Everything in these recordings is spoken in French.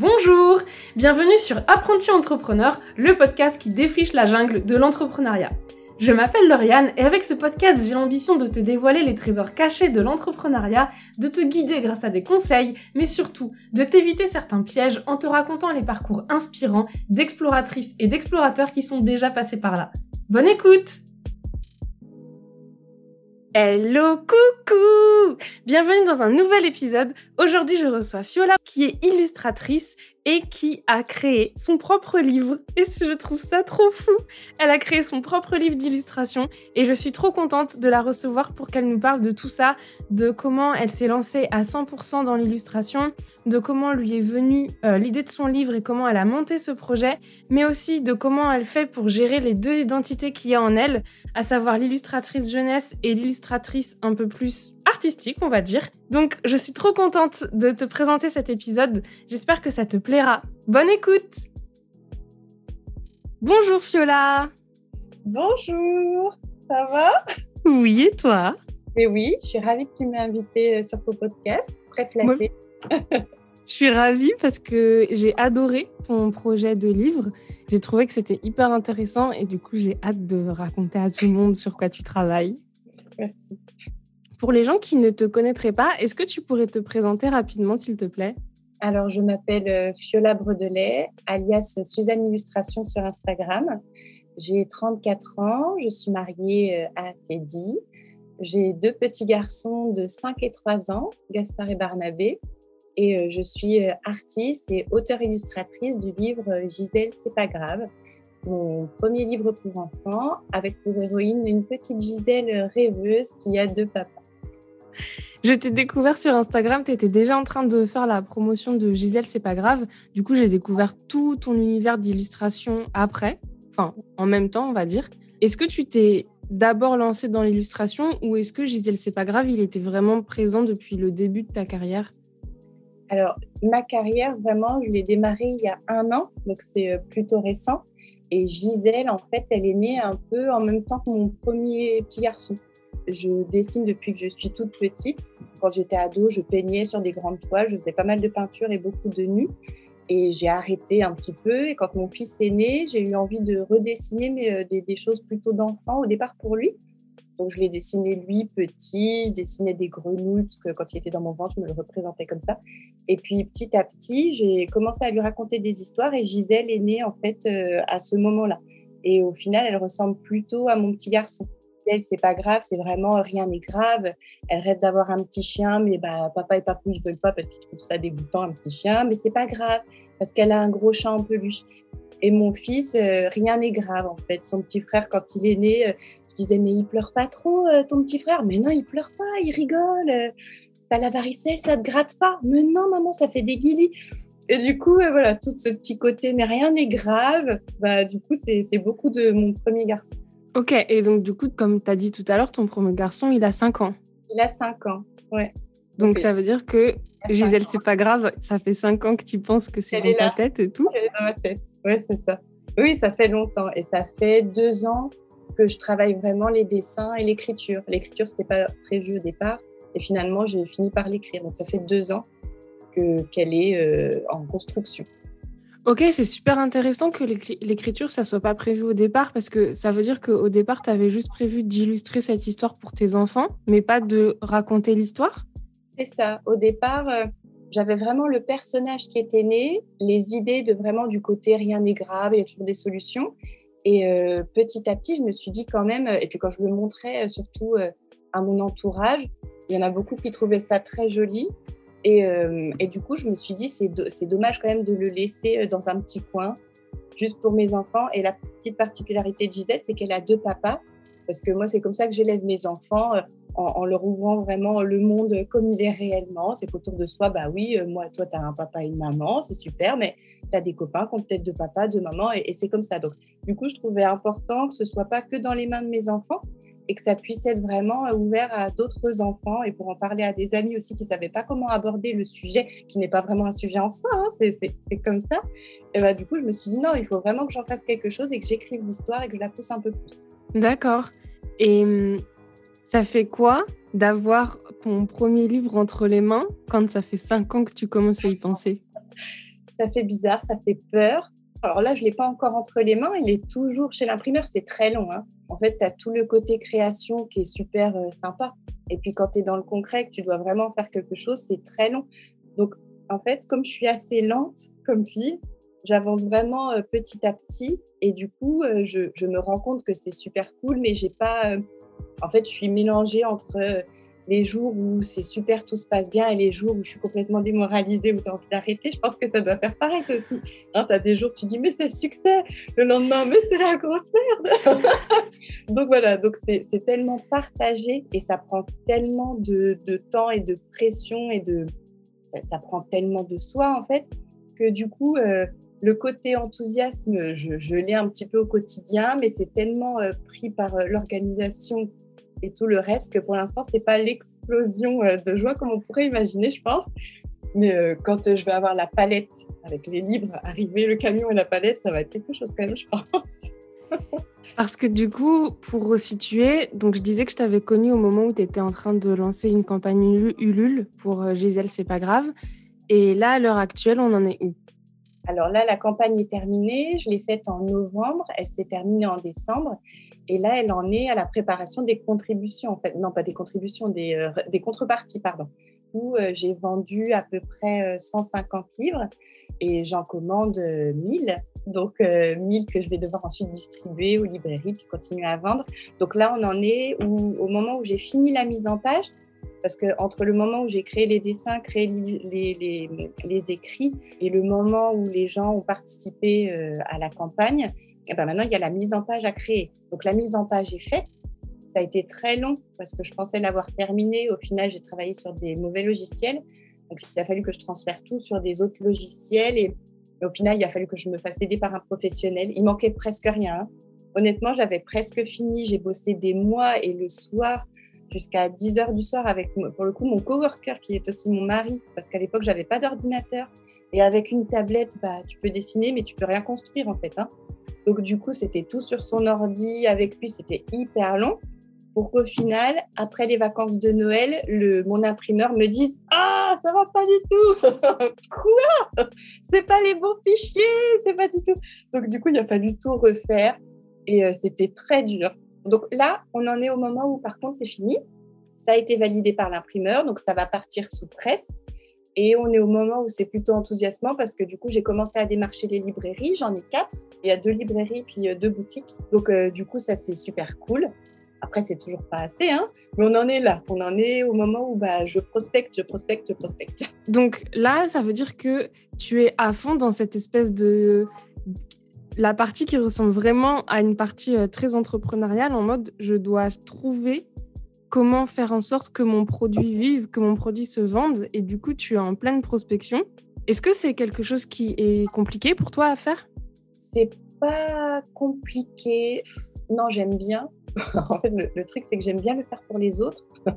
Bonjour Bienvenue sur Apprenti Entrepreneur, le podcast qui défriche la jungle de l'entrepreneuriat. Je m'appelle Lauriane et avec ce podcast, j'ai l'ambition de te dévoiler les trésors cachés de l'entrepreneuriat, de te guider grâce à des conseils, mais surtout de t'éviter certains pièges en te racontant les parcours inspirants d'exploratrices et d'explorateurs qui sont déjà passés par là. Bonne écoute Hello, coucou Bienvenue dans un nouvel épisode. Aujourd'hui, je reçois Fiola, qui est illustratrice et qui a créé son propre livre. Et je trouve ça trop fou. Elle a créé son propre livre d'illustration et je suis trop contente de la recevoir pour qu'elle nous parle de tout ça, de comment elle s'est lancée à 100% dans l'illustration, de comment lui est venue euh, l'idée de son livre et comment elle a monté ce projet, mais aussi de comment elle fait pour gérer les deux identités qu'il y a en elle, à savoir l'illustratrice jeunesse et l'illustratrice un peu plus artistique, on va dire. Donc, je suis trop contente de te présenter cet épisode. J'espère que ça te plaira. Bonne écoute Bonjour Fiola Bonjour Ça va? Oui, et toi? Mais oui, je suis ravie que tu m'aies invitée euh, sur ton podcast. Très flattée. je suis ravie parce que j'ai adoré ton projet de livre. J'ai trouvé que c'était hyper intéressant et du coup, j'ai hâte de raconter à tout le monde sur quoi tu travailles. Merci. Pour les gens qui ne te connaîtraient pas, est-ce que tu pourrais te présenter rapidement, s'il te plaît? Alors, je m'appelle euh, Fiola Bredelet, alias Suzanne Illustration sur Instagram. J'ai 34 ans, je suis mariée euh, à Teddy. J'ai deux petits garçons de 5 et 3 ans, Gaspard et Barnabé. Et euh, je suis artiste et auteure-illustratrice du livre Gisèle, c'est pas grave, mon premier livre pour enfants, avec pour héroïne une petite Gisèle rêveuse qui a deux papas. Je t'ai découvert sur Instagram, tu étais déjà en train de faire la promotion de Gisèle, c'est pas grave. Du coup, j'ai découvert tout ton univers d'illustration après, enfin en même temps, on va dire. Est-ce que tu t'es d'abord lancé dans l'illustration ou est-ce que Gisèle, c'est pas grave, il était vraiment présent depuis le début de ta carrière? Alors, ma carrière, vraiment, je l'ai démarrée il y a un an, donc c'est euh, plutôt récent. Et Gisèle, en fait, elle est née un peu en même temps que mon premier petit garçon. Je dessine depuis que je suis toute petite. Quand j'étais ado, je peignais sur des grandes toiles, je faisais pas mal de peinture et beaucoup de nus. Et j'ai arrêté un petit peu. Et quand mon fils est né, j'ai eu envie de redessiner mais, euh, des, choses plutôt d'enfant au départ pour lui. Donc je l'ai dessiné lui petit, je dessinais des grenouilles parce que quand il était dans mon ventre, je me le représentais comme ça. Et puis petit à petit, j'ai commencé à lui raconter des histoires et Gisèle est née en fait euh, à ce moment-là. Et au final, elle ressemble plutôt à mon petit garçon c'est pas grave, c'est vraiment rien n'est grave. Elle rêve d'avoir un petit chien, mais bah, papa et papou ils veulent pas parce qu'ils trouvent ça dégoûtant un petit chien, mais c'est pas grave parce qu'elle a un gros chat en peluche. Et mon fils, euh, rien n'est grave en fait. Son petit frère, quand il est né, euh, je disais mais il pleure pas trop euh, ton petit frère, mais non il pleure pas, il rigole. T'as la varicelle, ça te gratte pas. Mais non maman, ça fait des guilis. Et du coup, voilà, tout ce petit côté, mais rien n'est grave. Bah, du coup, c'est beaucoup de mon premier garçon. Ok, et donc du coup, comme tu as dit tout à l'heure, ton premier garçon, il a 5 ans. Il a 5 ans, ouais. Donc ça veut dire que Gisèle, c'est pas grave, ça fait 5 ans que tu penses que c'est dans ta tête et tout Elle est dans ma tête, ouais, c'est ça. Oui, ça fait longtemps et ça fait 2 ans que je travaille vraiment les dessins et l'écriture. L'écriture, c'était pas prévu au départ et finalement, j'ai fini par l'écrire. Donc ça fait 2 ans qu'elle est euh, en construction. Ok, c'est super intéressant que l'écriture, ça soit pas prévu au départ, parce que ça veut dire qu'au départ, tu avais juste prévu d'illustrer cette histoire pour tes enfants, mais pas de raconter l'histoire? C'est ça. Au départ, euh, j'avais vraiment le personnage qui était né, les idées de vraiment du côté rien n'est grave, il y a toujours des solutions. Et euh, petit à petit, je me suis dit quand même, et puis quand je le montrais euh, surtout à mon entourage, il y en a beaucoup qui trouvaient ça très joli. Euh, et, du coup, je me suis dit, c'est, dommage quand même de le laisser euh, dans un petit coin, juste pour mes enfants. Et la petite particularité de Gisèle, c'est qu'elle a deux papas, parce que moi, c'est comme ça que j'élève mes enfants, euh, en, leur ouvrant vraiment le monde comme il est réellement. C'est qu'autour de soi, bah oui, moi, toi, tu as un papa et une maman, c'est super, mais tu as des copains qui ont peut-être deux papas, deux mamans, et, et c'est comme ça. Donc, du coup, je trouvais important que ce soit pas que dans les mains de mes enfants, et que ça puisse être vraiment ouvert à d'autres enfants et pour en parler à des amis aussi qui ne savaient pas comment aborder le sujet, qui n'est pas vraiment un sujet en soi, hein, c'est comme ça. Et bah, du coup, je me suis dit non, il faut vraiment que j'en fasse quelque chose et que j'écrive l'histoire et que je la pousse un peu plus. D'accord. Et hum, ça fait quoi d'avoir ton premier livre entre les mains quand ça fait cinq ans que tu commences à y penser? Ça fait bizarre, ça fait peur. Alors là, je ne l'ai pas encore entre les mains, il est toujours chez l'imprimeur, c'est très long. Hein. En fait, tu as tout le côté création qui est super euh, sympa. Et puis quand tu es dans le concret, que tu dois vraiment faire quelque chose, c'est très long. Donc en fait, comme je suis assez lente comme fille, j'avance vraiment euh, petit à petit. Et du coup, euh, je, je, me rends compte que c'est super cool, mais j'ai pas. en fait, je suis mélangée entre les jours où c'est super, tout se passe bien, et les jours où je suis complètement démoralisée, où tu as envie d'arrêter, je pense que ça doit faire pareil aussi. Hein, tu as des jours, tu dis, mais c'est le succès. Le lendemain, mais c'est la grosse merde. donc voilà, donc c'est tellement partagé et ça prend tellement de, temps et de pression et de. Ça, prend tellement de soi, en fait, que du coup. Euh, le côté enthousiasme, je, l'ai un petit peu au quotidien, mais c'est tellement euh, pris par euh, l'organisation et tout le reste que pour l'instant, c'est pas l'explosion euh, de joie comme on pourrait imaginer, je pense. Mais euh, quand euh, je vais avoir la palette avec les livres arriver, le camion et la palette, ça va être quelque chose quand même, je pense. Parce que du coup, pour resituer, donc je disais que je t'avais connu au moment où tu étais en train de lancer une campagne Ulule pour Gisèle, c'est pas grave. Et là, à l'heure actuelle, on en est où? Alors là, la campagne est terminée. Je l'ai faite en novembre. Elle s'est terminée en décembre. Et là, elle en est à la préparation des contributions, en fait. Non, pas des contributions, des, euh, contreparties, pardon. Où euh, j'ai vendu à peu près 150 euh, livres et j'en commande 1000. Donc, 1000 que je vais devoir ensuite distribuer aux librairies puis continuer à vendre. Donc là, on en est où, au moment où j'ai fini la mise en page, parce que entre le moment où j'ai créé les dessins, créé les, écrits, et le moment où les gens ont participé à la campagne, et ben maintenant, il y a la mise en page à créer. Donc, la mise en page est faite. Ça a été très long parce que je pensais l'avoir terminé. Au final, j'ai travaillé sur des mauvais logiciels. Donc, il a fallu que je transfère tout sur des autres logiciels. Et, au final, il a fallu que je me fasse aider par un professionnel. Il manquait presque rien. Honnêtement, j'avais presque fini. J'ai bossé des mois et le soir, jusqu'à 10 heures du soir, avec pour le coup mon coworker qui est aussi mon mari, parce qu'à l'époque, j'avais pas d'ordinateur. Et avec une tablette, bah, tu peux dessiner, mais tu peux rien construire en fait. Hein. Donc du coup, c'était tout sur son ordi avec lui, c'était hyper long. Pour qu'au final, après les vacances de Noël, le, mon imprimeur me dise Ah, ça va pas du tout Quoi? C'est pas les bons fichiers, c'est pas du tout. Donc du coup, il a fallu tout refaire et euh, c'était très dur. Donc là, on en est au moment où par contre, c'est fini. Ça a été validé par l'imprimeur, donc ça va partir sous presse. Et on est au moment où c'est plutôt enthousiasmant parce que du coup, j'ai commencé à démarcher les librairies. J'en ai quatre. Il y a deux librairies puis euh, deux boutiques. Donc, euh, du coup, ça, c'est super cool. Après, c'est toujours pas assez, hein, mais on en est là. On en est au moment où bah, je prospecte, je prospecte, je prospecte. Donc là, ça veut dire que tu es à fond dans cette espèce de la partie qui ressemble vraiment à une partie euh, très entrepreneuriale en mode je dois trouver comment faire en sorte que mon produit vive, que mon produit se vende, et du coup, tu es en pleine prospection. Est-ce que c'est quelque chose qui est compliqué pour toi à faire? C'est pas compliqué. Non, j'aime bien. en fait, le, truc, c'est que j'aime bien le faire pour les autres.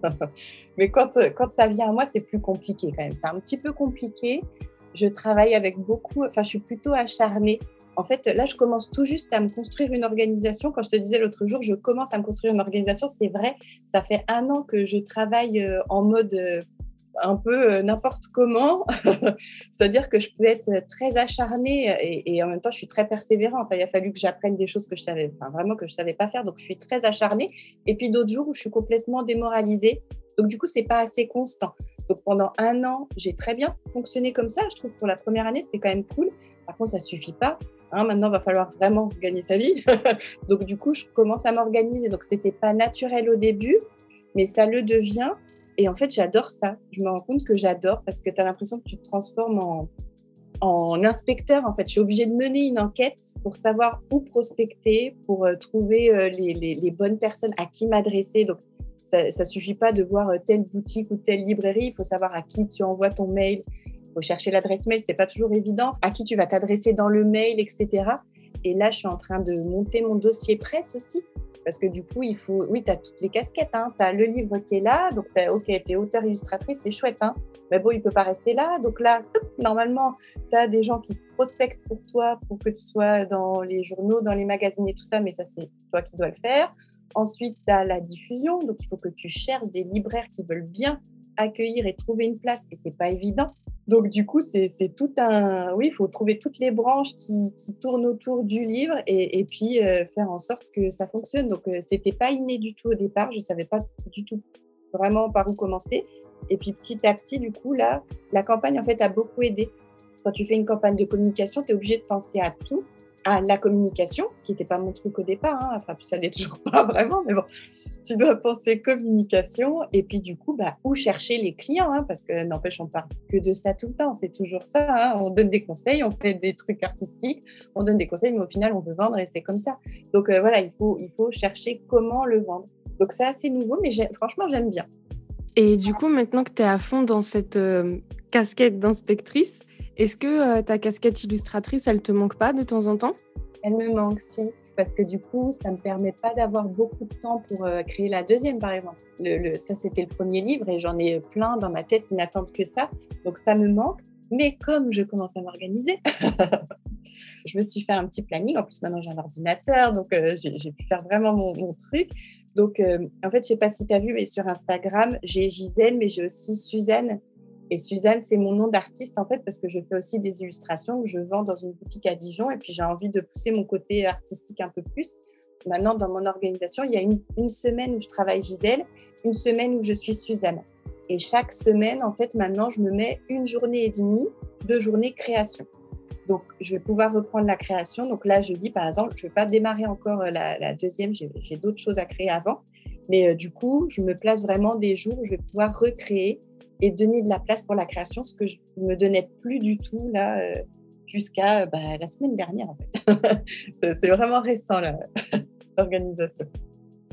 Mais quand, quand ça vient à moi, c'est plus compliqué quand même. C'est un petit peu compliqué. Je travaille avec beaucoup, enfin, je suis plutôt acharnée en fait, là, je commence tout juste à me construire une organisation. Quand je te disais l'autre jour, je commence à me construire une organisation, c'est vrai, ça fait un an que je travaille euh, en mode euh, un peu euh, n'importe comment. C'est-à-dire que je peux être très acharnée et, en même temps, je suis très persévérante. Il a fallu que j'apprenne des choses que je savais, enfin, vraiment que je savais pas faire. Donc, je suis très acharnée. Et puis d'autres jours où je suis complètement démoralisée. Donc, du coup, c'est pas assez constant. Donc, pendant un an, j'ai très bien fonctionné comme ça. Je trouve pour la première année, c'était quand même cool. Par contre, ça suffit pas. Hein, maintenant, il va falloir vraiment gagner sa vie. donc, du coup, je commence à m'organiser. Donc, c'était pas naturel au début, mais ça le devient. Et en fait, j'adore ça. Je me rends compte que j'adore parce que tu as l'impression que tu te transformes en, en inspecteur. En fait, je suis obligée de mener une enquête pour savoir où prospecter, pour euh, trouver euh, les, les, bonnes personnes à qui m'adresser. Donc, ça ne suffit pas de voir euh, telle boutique ou telle librairie. Il faut savoir à qui tu envoies ton mail faut chercher l'adresse mail, c'est pas toujours évident. À qui tu vas t'adresser dans le mail, etc. Et là, je suis en train de monter mon dossier presse aussi. Parce que du coup, il faut. Oui, tu as toutes les casquettes. Hein. Tu as le livre qui est là. Donc, OK, tu es auteur illustratrice, c'est chouette. Hein. Mais bon, il peut pas rester là. Donc là, normalement, tu as des gens qui prospectent pour toi pour que tu sois dans les journaux, dans les magazines et tout ça. Mais ça, c'est toi qui dois le faire. Ensuite, tu as la diffusion. Donc, il faut que tu cherches des libraires qui veulent bien accueillir et trouver une place, et c'est pas évident. Donc du coup, c'est tout un... Oui, il faut trouver toutes les branches qui, qui tournent autour du livre et, et puis euh, faire en sorte que ça fonctionne. Donc euh, c'était pas inné du tout au départ, je savais pas du tout vraiment par où commencer. Et puis petit à petit, du coup, là, la campagne en fait a beaucoup aidé. Quand tu fais une campagne de communication, tu es obligé de penser à tout à la communication, ce qui n'était pas mon truc au départ, hein. enfin, puis ça l'est toujours pas vraiment, mais bon, tu dois penser communication, et puis du coup, bah, où chercher les clients, hein, parce que n'empêche, on parle que de ça tout le temps, c'est toujours ça, hein. on donne des conseils, on fait des trucs artistiques, on donne des conseils, mais au final, on veut vendre, et c'est comme ça. Donc euh, voilà, il faut, il faut chercher comment le vendre. Donc c'est assez nouveau, mais franchement, j'aime bien. Et du coup, maintenant que tu es à fond dans cette euh, casquette d'inspectrice, est-ce que euh, ta casquette illustratrice, elle te manque pas de temps en temps? Elle me manque, si. Parce que du coup, ça ne me permet pas d'avoir beaucoup de temps pour euh, créer la deuxième, par exemple. Le, ça, c'était le premier livre et j'en ai plein dans ma tête qui n'attendent que ça. Donc, ça me manque. Mais comme je commence à m'organiser, je me suis fait un petit planning. En plus, maintenant, j'ai un ordinateur, donc euh, j'ai pu faire vraiment mon, mon truc. Donc, en fait, je ne sais pas si tu as vu, mais sur Instagram, j'ai Gisèle, mais j'ai aussi Suzanne et Suzanne, c'est mon nom d'artiste en fait parce que je fais aussi des illustrations que je vends dans une boutique à Dijon et puis j'ai envie de pousser mon côté artistique un peu plus. Maintenant, dans mon organisation, il y a une, semaine où je travaille Gisèle, une semaine où je suis Suzanne. Et chaque semaine, en fait, maintenant, je me mets une journée et demie de journée création. Donc, je vais pouvoir reprendre la création. Donc là, je dis, par exemple, je ne vais pas démarrer encore euh, la, la deuxième, j'ai d'autres choses à créer avant. Mais euh, du coup, je me place vraiment des jours où je vais pouvoir recréer et donner de la place pour la création, ce que je ne me donnais plus du tout là euh, jusqu'à bah, la semaine dernière en fait. c'est vraiment récent l'organisation.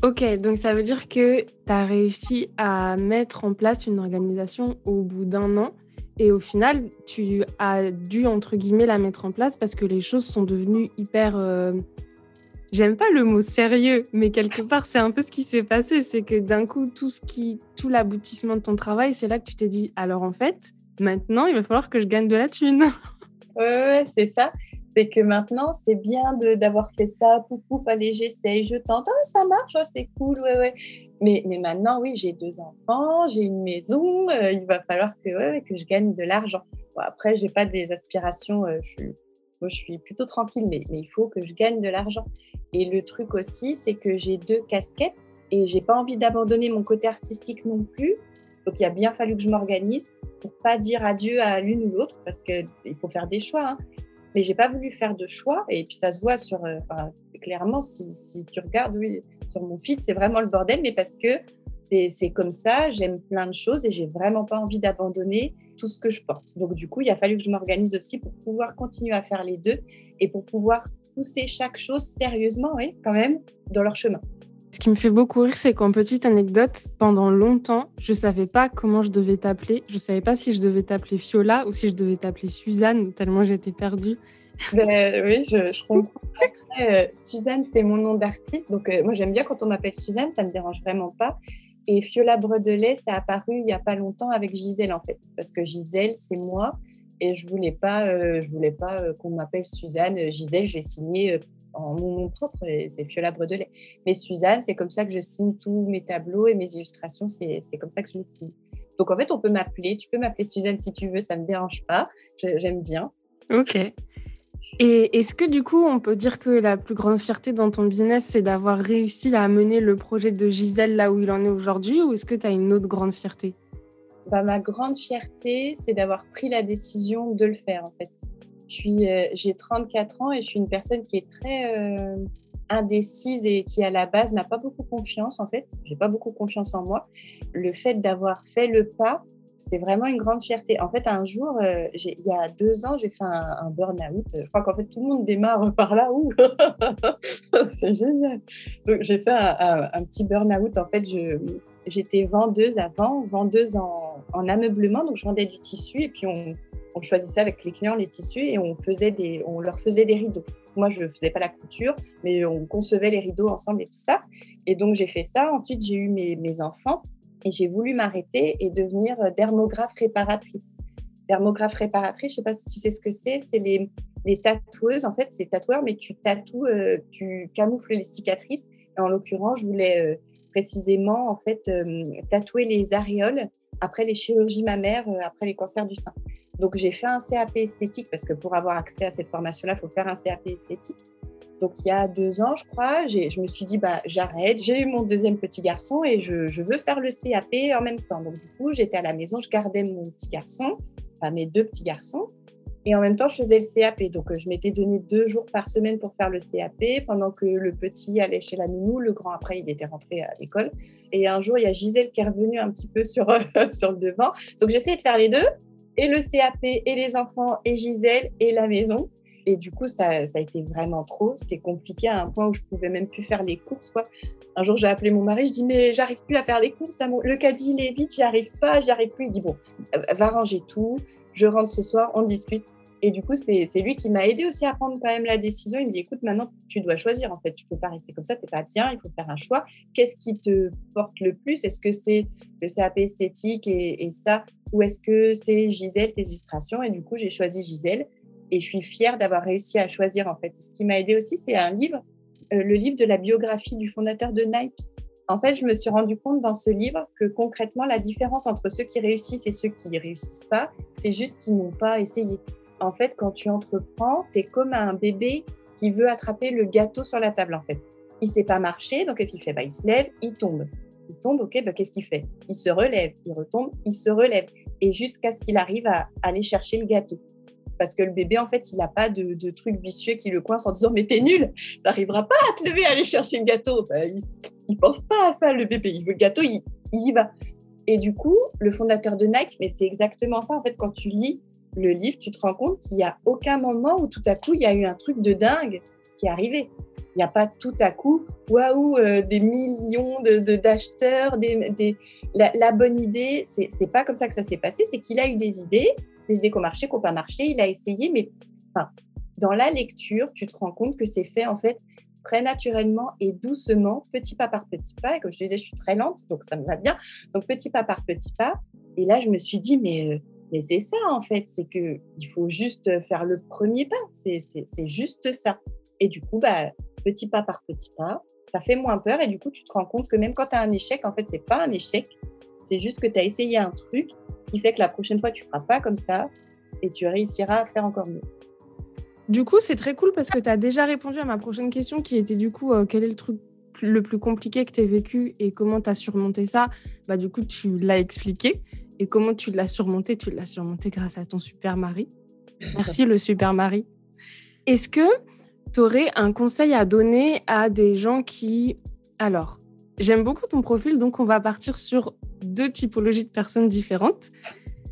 Ok, donc ça veut dire que tu as réussi à mettre en place une organisation au bout d'un an et au final, tu as dû, entre guillemets, la mettre en place parce que les choses sont devenues hyper euh, j'aime pas le mot sérieux, mais quelque part, c'est un peu ce qui s'est passé. C'est que d'un coup, tout ce tout l'aboutissement de ton travail, c'est là que tu t'es dit, alors en fait, maintenant, il va falloir que je gagne de la thune. Ouais, c'est ça. C'est que maintenant, c'est bien d'avoir fait ça, pouf, pouf, allez, j'essaye, je tente, oh, ça marche, oh, c'est cool, ouais, ouais. Mais, maintenant, oui, j'ai deux enfants, j'ai une maison, euh, il va falloir que, que je gagne de l'argent. Bon, après, j'ai pas des aspirations, euh, moi, je suis plutôt tranquille, mais, il faut que je gagne de l'argent. Et le truc aussi, c'est que j'ai deux casquettes et j'ai pas envie d'abandonner mon côté artistique non plus. Donc, il a bien fallu que je m'organise pour pas dire adieu à l'une ou l'autre parce qu'il faut faire des choix. Hein. Mais j'ai pas voulu faire de choix et puis ça se voit sur, euh, clairement, si, si, tu regardes, oui, sur mon feed, c'est vraiment le bordel, mais parce que c'est comme ça, j'aime plein de choses et j'ai vraiment pas envie d'abandonner tout ce que je porte. Donc du coup, il a fallu que je m'organise aussi pour pouvoir continuer à faire les deux et pour pouvoir pousser chaque chose sérieusement, oui, quand même, dans leur chemin. Ce qui me fait beaucoup rire, c'est qu'en petite anecdote, pendant longtemps, je savais pas comment je devais t'appeler. Je savais pas si je devais t'appeler Fiola ou si je devais t'appeler Suzanne, tellement j'étais perdue. Ben, oui, je, comprends. Après, euh, Suzanne, c'est mon nom d'artiste. Donc, euh, moi, j'aime bien quand on m'appelle Suzanne, ça me dérange vraiment pas. Et Fiola Bredelet, a apparu il n'y a pas longtemps avec Gisèle, en fait. Parce que Gisèle, c'est moi. Et je ne voulais pas, euh, je voulais pas euh, qu'on m'appelle Suzanne. Gisèle, je l'ai signé euh, en mon nom propre. C'est Fiola Bredelet. Mais Suzanne, c'est comme ça que je signe tous mes tableaux et mes illustrations. C'est comme ça que je les signe. Donc, en fait, on peut m'appeler. Tu peux m'appeler Suzanne si tu veux. Ça ne me dérange pas. J'aime bien. Ok. Et est-ce que du coup, on peut dire que la plus grande fierté dans ton business, c'est d'avoir réussi à mener le projet de Gisèle là où il en est aujourd'hui ou est-ce que tu as une autre grande fierté? Bah, Ma grande fierté, c'est d'avoir pris la décision de le faire en fait. Euh, j'ai 34 ans et je suis une personne qui est très euh, indécise et qui à la base n'a pas beaucoup confiance en fait. Pas beaucoup confiance en moi. Le fait d'avoir fait le pas, c'est vraiment une grande fierté. En fait, un jour, euh, il y a deux ans, j'ai fait un, burn-out. Je crois qu'en fait, tout le monde démarre par là. c'est génial. Donc, j'ai fait un, petit burn-out. En fait, j'étais vendeuse avant, vendeuse en, ameublement. Donc, je vendais du tissu et puis on, choisissait avec les clients les tissus et on, faisait des, on leur faisait des rideaux. Moi, je ne faisais pas la couture, mais on concevait les rideaux ensemble et tout ça. Et donc, j'ai fait ça. Ensuite, j'ai eu mes, mes enfants et j'ai voulu m'arrêter et devenir euh, dermographe réparatrice. Dermographe réparatrice, je sais pas si tu sais ce que c'est, c'est les, les tatoueuses, en fait, c'est tatoueur, mais tu tatoues, euh, tu camoufles les cicatrices. Et en l'occurrence, je voulais euh, précisément, en fait, tatouer les aréoles après les chirurgies mammaires, après les cancers du sein. Donc j'ai fait un CAP esthétique parce que pour avoir accès à cette formation-là, il faut faire un CAP esthétique. Donc il y a deux ans, je crois, je me suis dit, bah, j'arrête, j'ai eu mon deuxième petit garçon et je, je, veux faire le CAP en même temps. Donc du coup, j'étais à la maison, je gardais mon petit garçon, enfin mes deux petits garçons. Et en même temps, je faisais le CAP. Donc, je m'étais donné deux jours par semaine pour faire le CAP, pendant que le petit allait chez la nounou. Le grand, après, il était rentré à l'école. Et un jour, il y a Gisèle qui est revenue un petit peu sur, sur le devant. Donc, j'essayais de faire les deux, et le CAP, et les enfants, et Gisèle, et la maison. Et du coup, ça, a été vraiment trop. C'était compliqué à un point où je pouvais même plus faire les courses. Un jour, j'ai appelé mon mari. Je dis, mais j'arrive plus à faire les courses. Le caddie, il est vide. J'y arrive pas. J'y arrive plus. Il dit, bon, euh, va ranger tout. Je rentre ce soir. On discute. Et du coup, c'est lui qui m'a aidé aussi à prendre quand même la décision. Il me dit, écoute, maintenant, tu dois choisir. En fait, tu peux pas rester comme ça. Tu n'es pas bien. Il faut faire un choix. Qu'est-ce qui te porte le plus? Est-ce que c'est le CAP esthétique et, et ça? Ou est-ce que c'est Gisèle, tes illustrations? Et du coup, j'ai choisi Gisèle et je suis fière d'avoir réussi à choisir en fait. Ce qui m'a aidé aussi, c'est un livre, euh, le livre de la biographie du fondateur de Nike. En fait, je me suis rendu compte dans ce livre que concrètement, la différence entre ceux qui réussissent et ceux qui ne réussissent pas, c'est juste qu'ils n'ont pas essayé. En fait, quand tu entreprends, tu es comme un bébé qui veut attraper le gâteau sur la table en fait. Il ne sait pas marcher, donc qu'est-ce qu'il fait? Bah, Il se lève, il tombe. Il tombe, ok, bah, qu'est-ce qu'il fait? Il se relève, il retombe, il se relève. Et jusqu'à ce qu'il arrive à aller chercher le gâteau parce que le bébé, en fait, il n'a pas de, de truc vicieux qui le coince en disant Mais t'es nul, t'arriveras pas à te lever, à aller chercher le gâteau. il, ne pense pas à ça, le bébé. Il veut le gâteau, il, y va. Et du coup, le fondateur de Nike, mais c'est exactement ça, en fait, quand tu lis le livre, tu te rends compte qu'il n'y a aucun moment où tout à coup, il y a eu un truc de dingue qui est arrivé. Il n'y a pas tout à coup, waouh, euh, des millions d'acheteurs, de, des, la, la, bonne idée. C'est pas comme ça que ça s'est passé, c'est qu'il a eu des idées, des idées qui ont marché, qui n'ont pas marché. Il a essayé, mais enfin, dans la lecture, tu te rends compte que c'est fait en fait très naturellement et doucement, petit pas par petit pas. Et comme je te disais, je suis très lente, donc ça me va bien. Donc petit pas par petit pas. Et là, je me suis dit, mais, euh, mais c'est ça en fait, c'est que il faut juste faire le premier pas. C'est juste ça. Et du coup, bah, petit pas par petit pas, ça fait moins peur. Et du coup, tu te rends compte que même quand tu as un échec, en fait, c'est pas un échec. C'est juste que tu as essayé un truc qui fait que la prochaine fois, tu feras pas comme ça et tu réussiras à faire encore mieux. Du coup, c'est très cool parce que tu as déjà répondu à ma prochaine question qui était du coup, euh, quel est le truc le plus compliqué que tu as vécu et comment tu as surmonté ça? Bah, Du coup, tu l'as expliqué. Et comment tu l'as surmonté? Tu l'as surmonté grâce à ton super mari. Merci le super mari. Est-ce que tu aurais un conseil à donner à des gens qui... Alors, j'aime beaucoup ton profil, donc on va partir sur deux typologies de personnes différentes.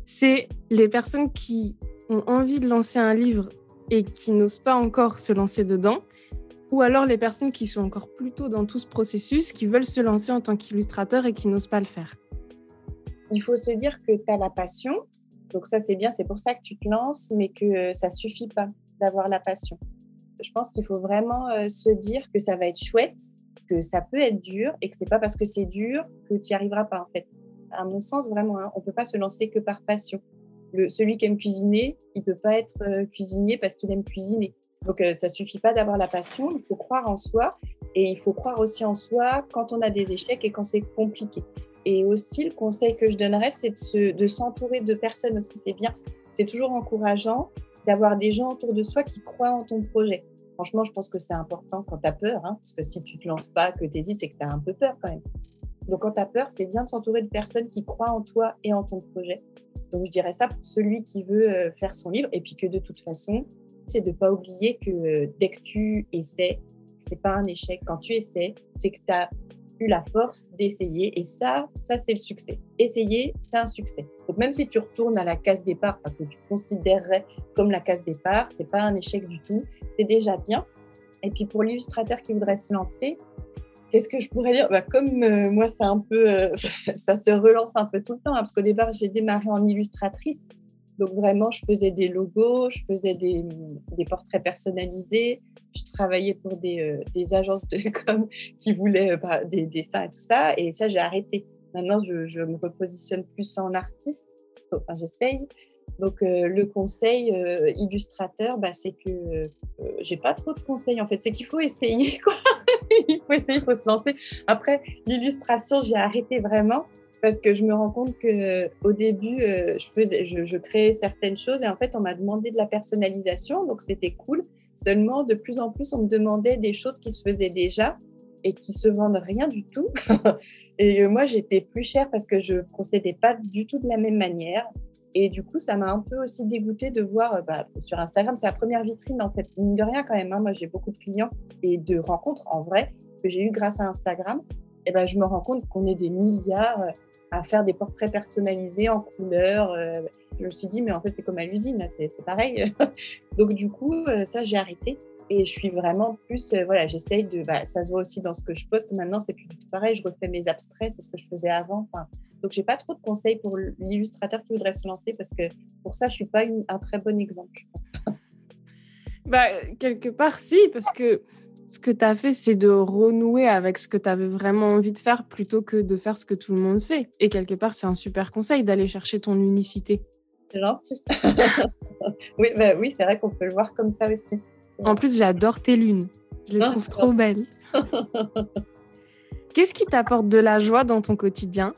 C'est les personnes qui ont envie de lancer un livre et qui n'osent pas encore se lancer dedans, ou alors les personnes qui sont encore plus tôt dans tout ce processus, qui veulent se lancer en tant qu'illustrateur et qui n'osent pas le faire. Il faut se dire que tu as la passion, donc ça c'est bien, c'est pour ça que tu te lances, mais que ça suffit pas d'avoir la passion. Je pense qu'il faut vraiment euh, se dire que ça va être chouette, que ça peut être dur et que c'est pas parce que c'est dur que tu n'y arriveras pas en fait à mon sens, vraiment, hein, on ne peut pas se lancer que par passion. Le, celui qui aime cuisiner, il ne peut pas être euh, cuisinier parce qu'il aime cuisiner. Donc, euh, ça ne suffit pas d'avoir la passion, il faut croire en soi et il faut croire aussi en soi quand on a des échecs et quand c'est compliqué. Et aussi, le conseil que je donnerais, c'est de s'entourer de, personnes aussi, c'est bien. C'est toujours encourageant d'avoir des gens autour de soi qui croient en ton projet. Franchement, je pense que c'est important quand tu as peur, hein, parce que si tu ne te lances pas, que tu hésites, c'est que tu as un peu peur quand même. Donc, quand tu as peur, c'est bien de s'entourer de personnes qui croient en toi et en ton projet. Donc, je dirais ça pour celui qui veut euh, faire son livre. Et puis que de toute façon, c'est de pas oublier que euh, dès que tu essaies, c'est pas un échec. Quand tu essaies, c'est que tu as la force d'essayer. Et ça, ça c'est le succès. Essayer, c'est un succès. Donc, même si tu retournes à la case départ, que tu considérerais comme la case départ, c'est pas un échec du tout. C'est déjà bien. Et puis, pour l'illustrateur qui voudrait se lancer, Qu'est-ce que je pourrais dire? Bah, Comme euh, moi, c'est un peu, euh, ça se relance un peu tout le temps, hein, parce qu'au départ, j'ai démarré en illustratrice. Donc vraiment, je faisais des logos, je faisais des, portraits personnalisés, je travaillais pour des, euh, agences de com qui voulaient bah, des dessins et tout ça. Et ça, j'ai arrêté. Maintenant, je, me repositionne plus en artiste. Enfin, j'essaye. Donc, euh, le conseil euh, illustrateur, bah, c'est que euh, j'ai pas trop de conseils en fait. C'est qu'il faut essayer, quoi. il faut essayer, il faut se lancer. Après, l'illustration, j'ai arrêté vraiment parce que je me rends compte que au début, euh, je, faisais, je, créais certaines choses et en fait, on m'a demandé de la personnalisation, donc c'était cool. Seulement, de plus en plus, on me demandait des choses qui se faisaient déjà et qui se vendent rien du tout. et euh, moi, j'étais plus chère parce que je procédais pas du tout de la même manière. Et du coup, ça m'a un peu aussi dégoûté de voir euh, bah, sur Instagram, c'est la première vitrine en fait, mine de rien quand même. Hein. moi, j'ai beaucoup de clients et de rencontres en vrai que j'ai eu grâce à Instagram. Et ben, je me rends compte qu'on est des milliards à faire des portraits personnalisés en couleur. Euh, je me suis dit, mais en fait, c'est comme à l'usine, c'est pareil. Donc, du coup, euh, ça, j'ai arrêté. Et je suis vraiment plus, euh, voilà, j'essaye de, bah, ça se voit aussi dans ce que je poste maintenant, c'est plus pareil. Je refais mes abstraits, c'est ce que je faisais avant. Enfin, donc, j'ai pas trop de conseils pour l'illustrateur qui voudrait se lancer parce que pour ça, je suis pas un très bon exemple. bah, quelque part, si, parce que ce que tu as fait, c'est de renouer avec ce que tu avais vraiment envie de faire plutôt que de faire ce que tout le monde fait. Et quelque part, c'est un super conseil d'aller chercher ton unicité. C'est gentil. oui, bah, oui c'est vrai qu'on peut le voir comme ça aussi. En plus, j'adore tes lunes. Je les ah, trouve trop belles. Qu'est-ce qui t'apporte de la joie dans ton quotidien?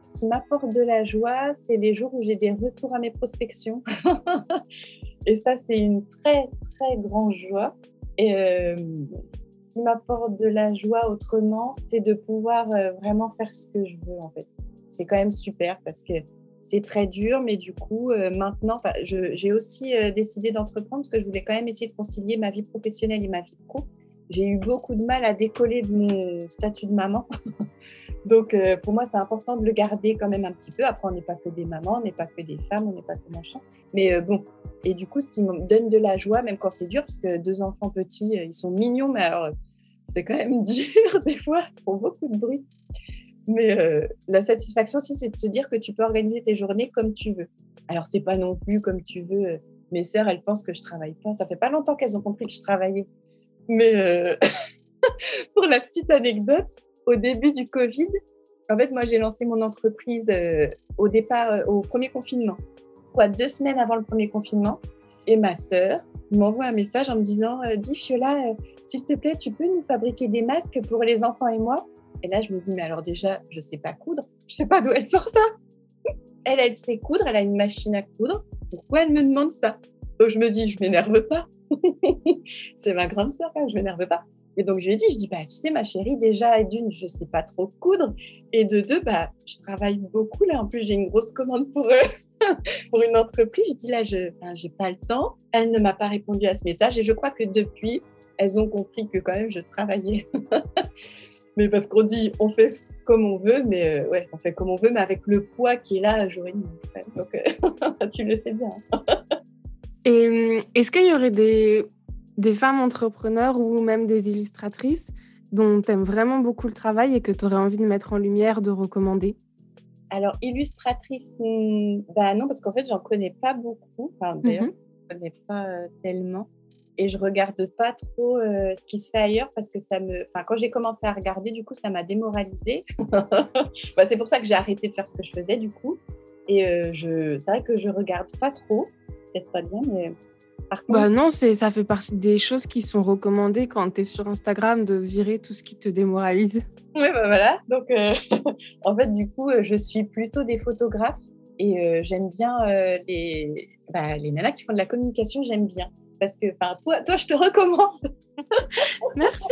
Ce qui m'apporte de la joie, c'est les jours où j'ai des retours à mes prospections. Et ça, c'est une très, très grande joie. Et euh, ce qui m'apporte de la joie autrement, c'est de pouvoir euh, vraiment faire ce que je veux en fait. C'est quand même super parce que c'est très dur, mais du coup, euh, maintenant, j'ai aussi décidé d'entreprendre parce que je voulais quand même essayer de concilier ma vie professionnelle et ma vie pro. J'ai eu beaucoup de mal à décoller de mon statut de maman. Donc, pour moi, c'est important de le garder quand même un petit peu. Après, on n'est pas que des mamans, on n'est pas que des femmes, on n'est pas que machin. Mais bon, et du coup, ce qui me donne de la joie, même quand c'est dur, parce que deux enfants petits, euh, ils sont mignons, mais alors c'est quand même dur des fois, font beaucoup de bruit. Mais euh, la satisfaction aussi, c'est de se dire que tu peux organiser tes journées comme tu veux. Alors, c'est pas non plus comme tu veux. Euh, mes sœurs, elles pensent que je travaille pas. Ça fait pas longtemps qu'elles ont compris que je travaillais. Mais pour la petite anecdote, au début du Covid, en fait, moi, j'ai lancé mon entreprise au départ, au premier confinement deux semaines avant le premier confinement. Et ma sœur m'envoie un message en me disant euh, Dis Fiola, euh, s'il te plaît, tu peux nous fabriquer des masques pour les enfants et moi? Et là, je me dis Mais alors, déjà, je sais pas coudre. Je sais pas d'où elle sort ça. elle, elle sait coudre, elle a une machine à coudre. Pourquoi elle me demande ça? Donc, je me dis Je m'énerve pas. C'est ma grande sœur, je m'énerve pas. Et donc, je lui ai dit, je dis, bah, tu sais, ma chérie, déjà, d'une, je sais pas trop coudre. Et de deux, bah, je travaille beaucoup. Là, en plus, j'ai une grosse commande pour eux, pour une entreprise. J'ai dit, là, je n'ai pas le temps. Elle ne m'a pas répondu à ce message. Et je crois que depuis, elles ont compris que quand même, je travaillais. mais parce qu'on dit, on fait comme on veut, mais euh, ouais, on fait comme on veut, mais avec le poids qui est là jour et. Donc, euh, tu le sais bien. Et hum, est-ce qu'il y aurait des des femmes entrepreneurs ou même des illustratrices dont tu aimes vraiment beaucoup le travail et que tu aurais envie de mettre en lumière, de recommander? Alors, illustratrice, hmm, bah non, parce qu'en fait, j'en connais pas beaucoup. Enfin, d'ailleurs, mhm. je connais pas euh, tellement. Et je regarde pas trop euh, ce qui se fait ailleurs parce que ça me. Enfin, quand j'ai commencé à regarder, du coup, ça m'a démoralisée. bah, c'est pour ça que j'ai arrêté de faire ce que je faisais, du coup. Et euh, je... c'est vrai que je regarde pas trop. Peut-être pas bien, mais bah non, c'est ça fait partie des choses qui sont recommandées quand tu es sur Instagram de virer tout ce qui te démoralise. Oui, bah voilà. Donc, euh, en fait, du coup, euh, je suis plutôt des photographes et euh, j'aime bien les, bah, les nanas qui font de la communication, j'aime bien. Parce que, toi, toi, je te recommande. Merci.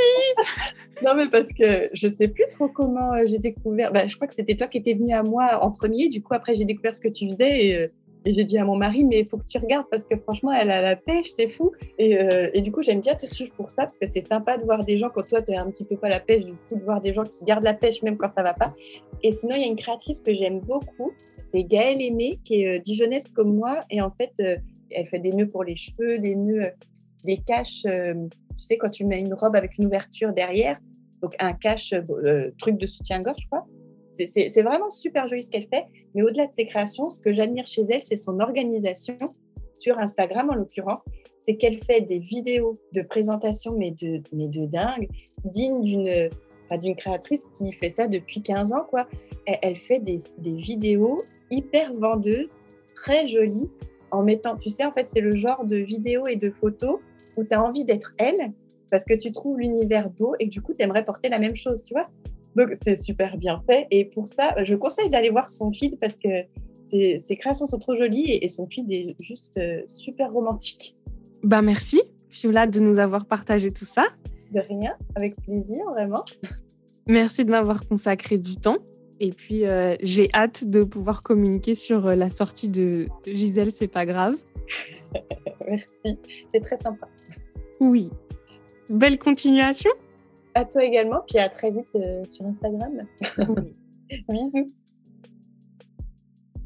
non, mais parce que je sais plus trop comment j'ai découvert. Bah, je crois que c'était toi qui étais venu à moi en premier. Du coup, après, j'ai découvert ce que tu faisais et et j'ai dit à mon mari, mais il faut que tu regardes parce que franchement, elle a la pêche, c'est fou. Et, euh, et, du coup, j'aime bien te suivre pour ça parce que c'est sympa de voir des gens, quand toi, tu un petit peu pas la pêche, du coup, de voir des gens qui gardent la pêche même quand ça va pas. Et sinon, il y a une créatrice que j'aime beaucoup, c'est Gaëlle Aimé, qui est euh, comme moi. Et en fait, euh, elle fait des nœuds pour les cheveux, des nœuds, des caches. tu sais, quand tu mets une robe avec une ouverture derrière, donc un cache, truc de soutien-gorge, je crois. C'est vraiment super joli ce qu'elle fait. Mais au-delà de ses créations, ce que j'admire chez elle, c'est son organisation sur Instagram en l'occurrence. C'est qu'elle fait des vidéos de présentation, mais de, mais de dingue, digne d'une d'une créatrice qui fait ça depuis 15 ans. quoi. Elle, fait des, des, vidéos hyper vendeuses, très jolies, en mettant, tu sais, en fait, c'est le genre de vidéos et de photos où tu as envie d'être elle, parce que tu trouves l'univers beau et du coup, tu aimerais porter la même chose, tu vois Donc c'est super bien fait. Et pour ça, je conseille d'aller voir son feed parce que ses, créations sont trop jolies et, son feed est juste euh, super romantique. Bah merci, Fiola, de nous avoir partagé tout ça. De rien, avec plaisir, vraiment. Merci de m'avoir consacré du temps. Et puis, euh, j'ai hâte de pouvoir communiquer sur euh, la sortie de Gisèle, c'est pas grave. Merci, c'est très sympa. Oui. Belle continuation. À toi également, puis à très vite sur Instagram. Bisous.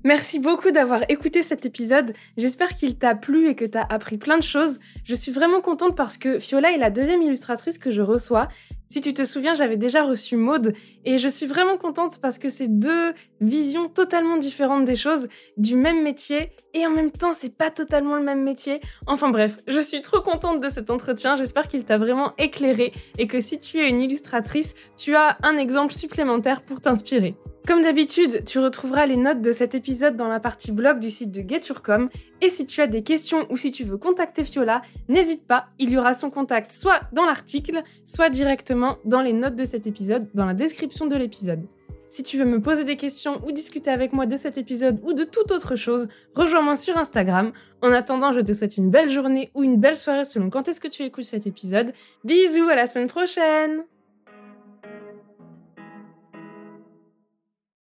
Merci beaucoup d'avoir écouté cet épisode. J'espère qu'il t'a plu et que t'as appris plein de choses. Je suis vraiment contente parce que Fiola est la deuxième illustratrice que je reçois. Si tu te souviens, j'avais déjà reçu Maude et je suis vraiment contente parce que c'est deux visions totalement différentes des choses, du même métier et en même temps, c'est pas totalement le même métier. Enfin bref, je suis trop contente de cet entretien. J'espère qu'il t'a vraiment éclairé et que si tu es une illustratrice, tu as un exemple supplémentaire pour t'inspirer. Comme d'habitude, tu retrouveras les notes de cet épisode dans la partie blog du site de GetUrcom. Et si tu as des questions ou si tu veux contacter Fiola, n'hésite pas, il y aura son contact soit dans l'article, soit directement dans les notes de cet épisode, dans la description de l'épisode. Si tu veux me poser des questions ou discuter avec moi de cet épisode ou de toute autre chose, rejoins-moi sur Instagram. En attendant, je te souhaite une belle journée ou une belle soirée selon quand est-ce que tu écoutes cet épisode. Bisous, à la semaine prochaine